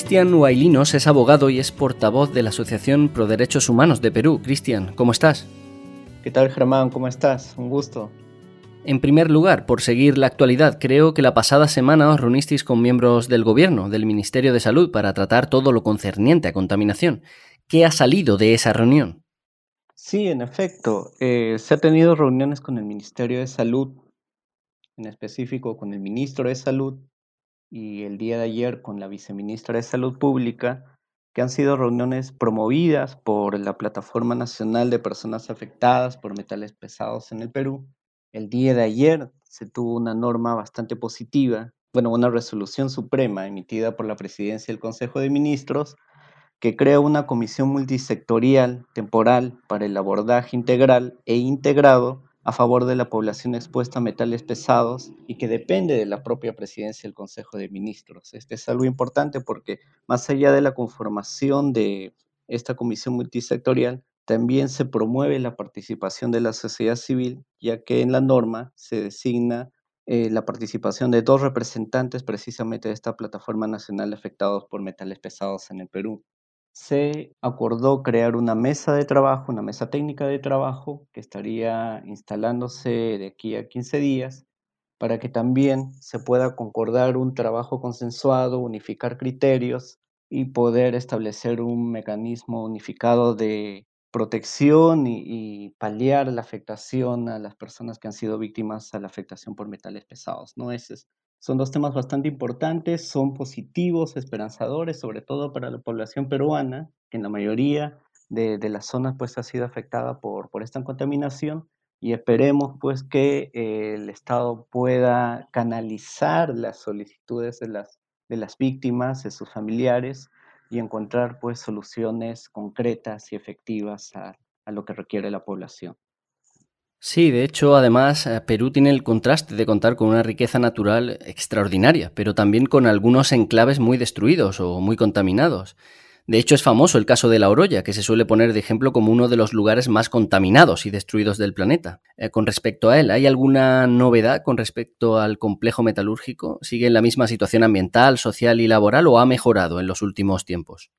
Cristian Huaylinos es abogado y es portavoz de la Asociación Pro Derechos Humanos de Perú. Cristian, ¿cómo estás? ¿Qué tal Germán? ¿Cómo estás? Un gusto. En primer lugar, por seguir la actualidad, creo que la pasada semana os reunisteis con miembros del Gobierno, del Ministerio de Salud, para tratar todo lo concerniente a contaminación. ¿Qué ha salido de esa reunión? Sí, en efecto, eh, se ha tenido reuniones con el Ministerio de Salud, en específico con el Ministro de Salud y el día de ayer con la Viceministra de Salud Pública, que han sido reuniones promovidas por la Plataforma Nacional de Personas Afectadas por Metales Pesados en el Perú. El día de ayer se tuvo una norma bastante positiva, bueno, una resolución suprema emitida por la Presidencia del Consejo de Ministros que crea una comisión multisectorial temporal para el abordaje integral e integrado a favor de la población expuesta a metales pesados y que depende de la propia presidencia del Consejo de Ministros. Este es algo importante porque más allá de la conformación de esta comisión multisectorial, también se promueve la participación de la sociedad civil, ya que en la norma se designa eh, la participación de dos representantes precisamente de esta plataforma nacional afectados por metales pesados en el Perú se acordó crear una mesa de trabajo, una mesa técnica de trabajo que estaría instalándose de aquí a 15 días para que también se pueda concordar un trabajo consensuado, unificar criterios y poder establecer un mecanismo unificado de protección y, paliar la afectación a las personas que han sido víctimas a la afectación por metales pesados. ¿no? es son dos temas bastante importantes, son positivos, esperanzadores, sobre todo para la población peruana, que en la mayoría de, las zonas pues ha sido afectada por, por esta contaminación y esperemos pues que eh, el Estado pueda canalizar las solicitudes de las, de las víctimas, de sus familiares y encontrar pues soluciones concretas y efectivas a lo que requiere la población. Sí, de hecho, además, eh, Perú tiene el contraste de contar con una riqueza natural extraordinaria, pero también con algunos enclaves muy destruidos o muy contaminados. De hecho, es famoso el caso de La Oroya, que se suele poner de ejemplo como uno de los lugares más contaminados y destruidos del planeta. Eh, con respecto a él, ¿hay alguna novedad con respecto al complejo metalúrgico? ¿Sigue en la misma situación ambiental, social y laboral o ha mejorado en los últimos tiempos?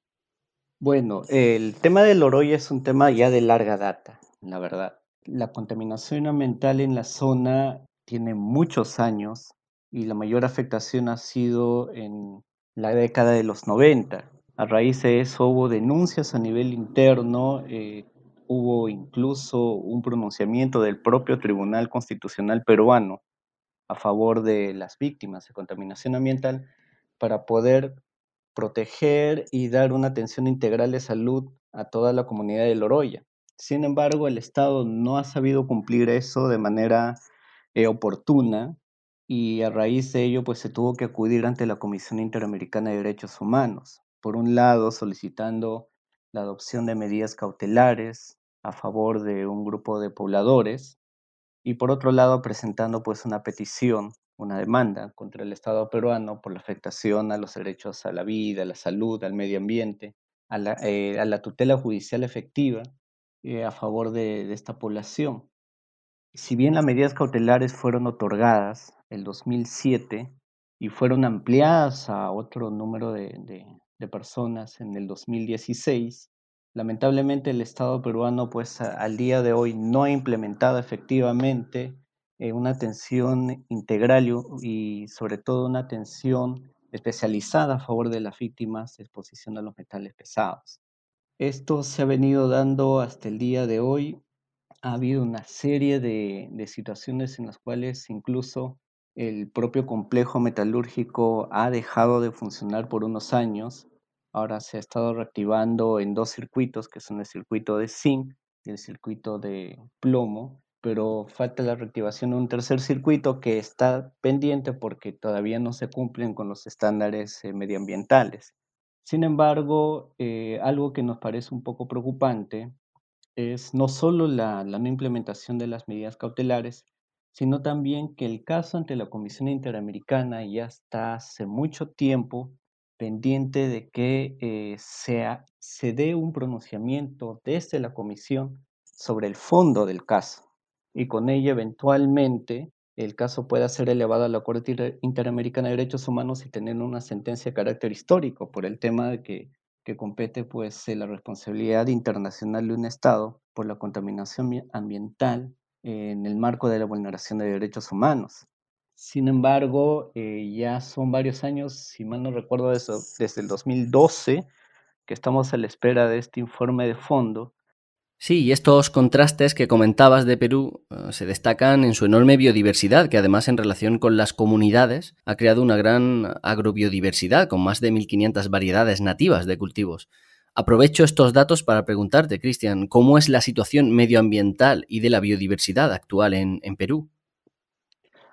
Bueno, el tema de La Oroya es un tema ya de larga data, la verdad. La contaminación ambiental en la zona tiene muchos años y la mayor afectación ha sido en la década de los 90. A raíz de eso hubo denuncias a nivel interno, eh, hubo incluso un pronunciamiento del propio Tribunal Constitucional peruano a favor de las víctimas de contaminación ambiental para poder proteger y dar una atención integral de salud a toda la comunidad de Loroya. Sin embargo, el Estado no ha sabido cumplir eso de manera eh, oportuna y a raíz de ello pues se tuvo que acudir ante la Comisión Interamericana de Derechos Humanos. Por un lado, solicitando la adopción de medidas cautelares a favor de un grupo de pobladores y por otro lado presentando pues una petición, una demanda contra el Estado peruano por la afectación a los derechos a la vida, a la salud, al medio ambiente, a la, eh, a la tutela judicial efectiva eh, a favor de, esta población. Si bien las medidas cautelares fueron otorgadas el 2007 y fueron ampliadas a otro número de, personas en el 2016, lamentablemente el Estado peruano pues al día de hoy no ha implementado efectivamente eh, una atención integral y sobre todo una atención especializada a favor de las víctimas de exposición a los metales pesados. Esto se ha venido dando hasta el día de hoy. Ha habido una serie de, situaciones en las cuales incluso el propio complejo metalúrgico ha dejado de funcionar por unos años. Ahora se ha estado reactivando en dos circuitos, que son el circuito de zinc y el circuito de plomo, pero falta la reactivación de un tercer circuito que está pendiente porque todavía no se cumplen con los estándares eh, medioambientales. Sin embargo, eh, algo que nos parece un poco preocupante es no solo la, no implementación de las medidas cautelares, sino también que el caso ante la Comisión Interamericana ya está hace mucho tiempo pendiente de que eh, se dé un pronunciamiento desde la Comisión sobre el fondo del caso y con ello eventualmente el caso pueda ser elevado a la Corte Interamericana de Derechos Humanos y tener una sentencia de carácter histórico por el tema de que, que compete pues la responsabilidad internacional de un Estado por la contaminación ambiental en el marco de la vulneración de derechos humanos. Sin embargo, eh, ya son varios años, si mal no recuerdo, eso, desde el 2012, que estamos a la espera de este informe de fondo. Sí, y estos contrastes que comentabas de Perú eh, se destacan en su enorme biodiversidad, que además en relación con las comunidades ha creado una gran agrobiodiversidad, con más de 1.500 variedades nativas de cultivos. Aprovecho estos datos para preguntarte, Cristian, ¿cómo es la situación medioambiental y de la biodiversidad actual en, en Perú?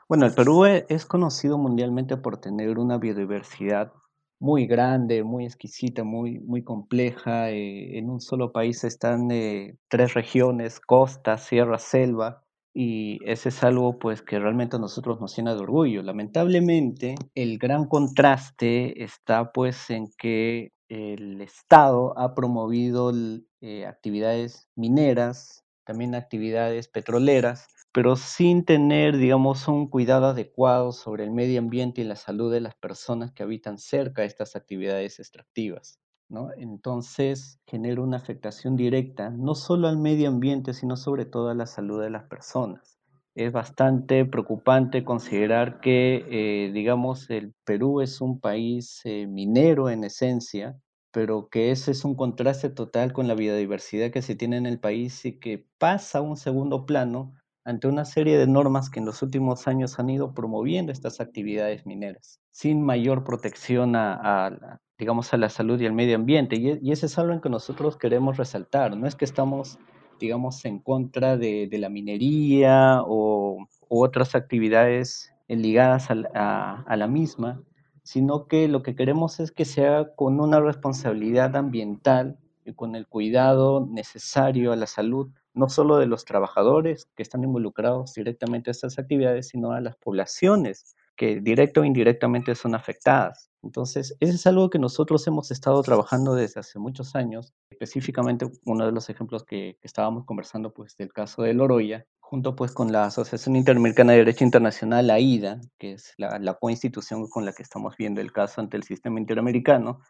Bueno, el Perú es conocido mundialmente por tener una biodiversidad muy grande, muy exquisita, muy, muy compleja. Eh, en un solo país están eh, tres regiones, costa, sierra, selva, y ese es algo pues que realmente a nosotros nos llena de orgullo. Lamentablemente, el gran contraste está pues en que el Estado ha promovido eh, actividades mineras, también actividades petroleras, pero sin tener, digamos, un cuidado adecuado sobre el medio ambiente y la salud de las personas que habitan cerca de estas actividades extractivas. ¿no? Entonces genera una afectación directa no solo al medio ambiente, sino sobre todo a la salud de las personas. Es bastante preocupante considerar que, eh, digamos, el Perú es un país eh, minero en esencia, pero que ese es un contraste total con la biodiversidad que se tiene en el país y que pasa a un segundo plano ante una serie de normas que en los últimos años han ido promoviendo estas actividades mineras, sin mayor protección a, digamos, a la salud y al medio ambiente. Y, y ese es algo en que nosotros queremos resaltar. No es que estamos, digamos, en contra de, la minería o otras actividades ligadas a, a la misma, sino que lo que queremos es que sea con una responsabilidad ambiental y con el cuidado necesario a la salud no solo de los trabajadores que están involucrados directamente en estas actividades, sino a las poblaciones que directo o indirectamente son afectadas. Entonces, eso es algo que nosotros hemos estado trabajando desde hace muchos años, específicamente uno de los ejemplos que, estábamos conversando, pues, del caso de Loroya, junto pues con la Asociación Interamericana de Derecho Internacional, AIDA, que es la, la coinstitución con la que estamos viendo el caso ante el sistema interamericano,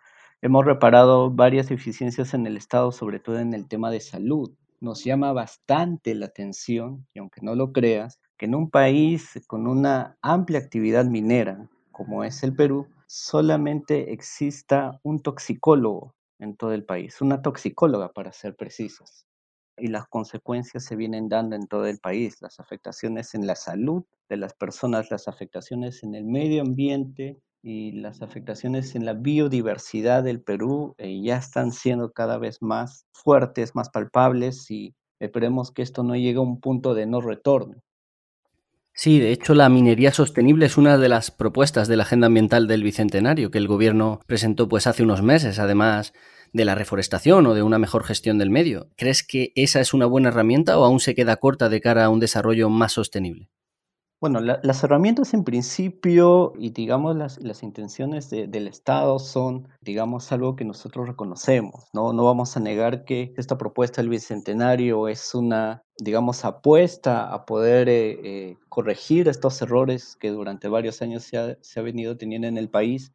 hemos reparado varias deficiencias en el Estado, sobre todo en el tema de salud, nos llama bastante la atención, y aunque no lo creas, que en un país con una amplia actividad minera, como es el Perú, solamente exista un toxicólogo en todo el país, una toxicóloga para ser precisos. Y las consecuencias se vienen dando en todo el país, las afectaciones en la salud de las personas, las afectaciones en el medio ambiente, y las afectaciones en la biodiversidad del Perú eh, ya están siendo cada vez más fuertes, más palpables y esperemos que esto no llegue a un punto de no retorno. Sí, de hecho la minería sostenible es una de las propuestas de la Agenda Ambiental del Bicentenario que el gobierno presentó pues hace unos meses, además de la reforestación o de una mejor gestión del medio. ¿Crees que esa es una buena herramienta o aún se queda corta de cara a un desarrollo más sostenible? Bueno, las herramientas en principio y digamos las, las intenciones del Estado son, digamos, algo que nosotros reconocemos, ¿no? No vamos a negar que esta propuesta del Bicentenario es una, digamos, apuesta a poder eh, eh, corregir estos errores que durante varios años se ha, se ha venido teniendo en el país,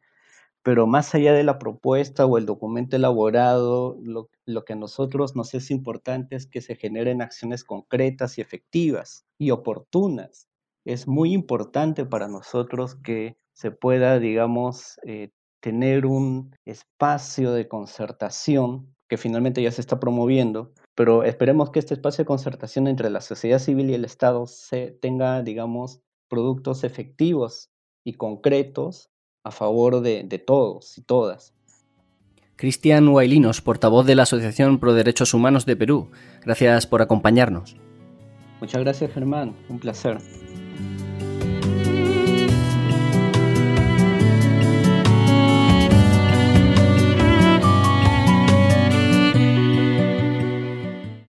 pero más allá de la propuesta o el documento elaborado, lo, lo que a nosotros nos es importante es que se generen acciones concretas y efectivas y oportunas es muy importante para nosotros que se pueda, digamos, eh, tener un espacio de concertación que finalmente ya se está promoviendo, pero esperemos que este espacio de concertación entre la sociedad civil y el Estado se tenga, digamos, productos efectivos y concretos a favor de, de todos y todas. Cristian Huaylinos, portavoz de la Asociación Pro Derechos Humanos de Perú. Gracias por acompañarnos. Muchas gracias, Germán. Un placer. Bye.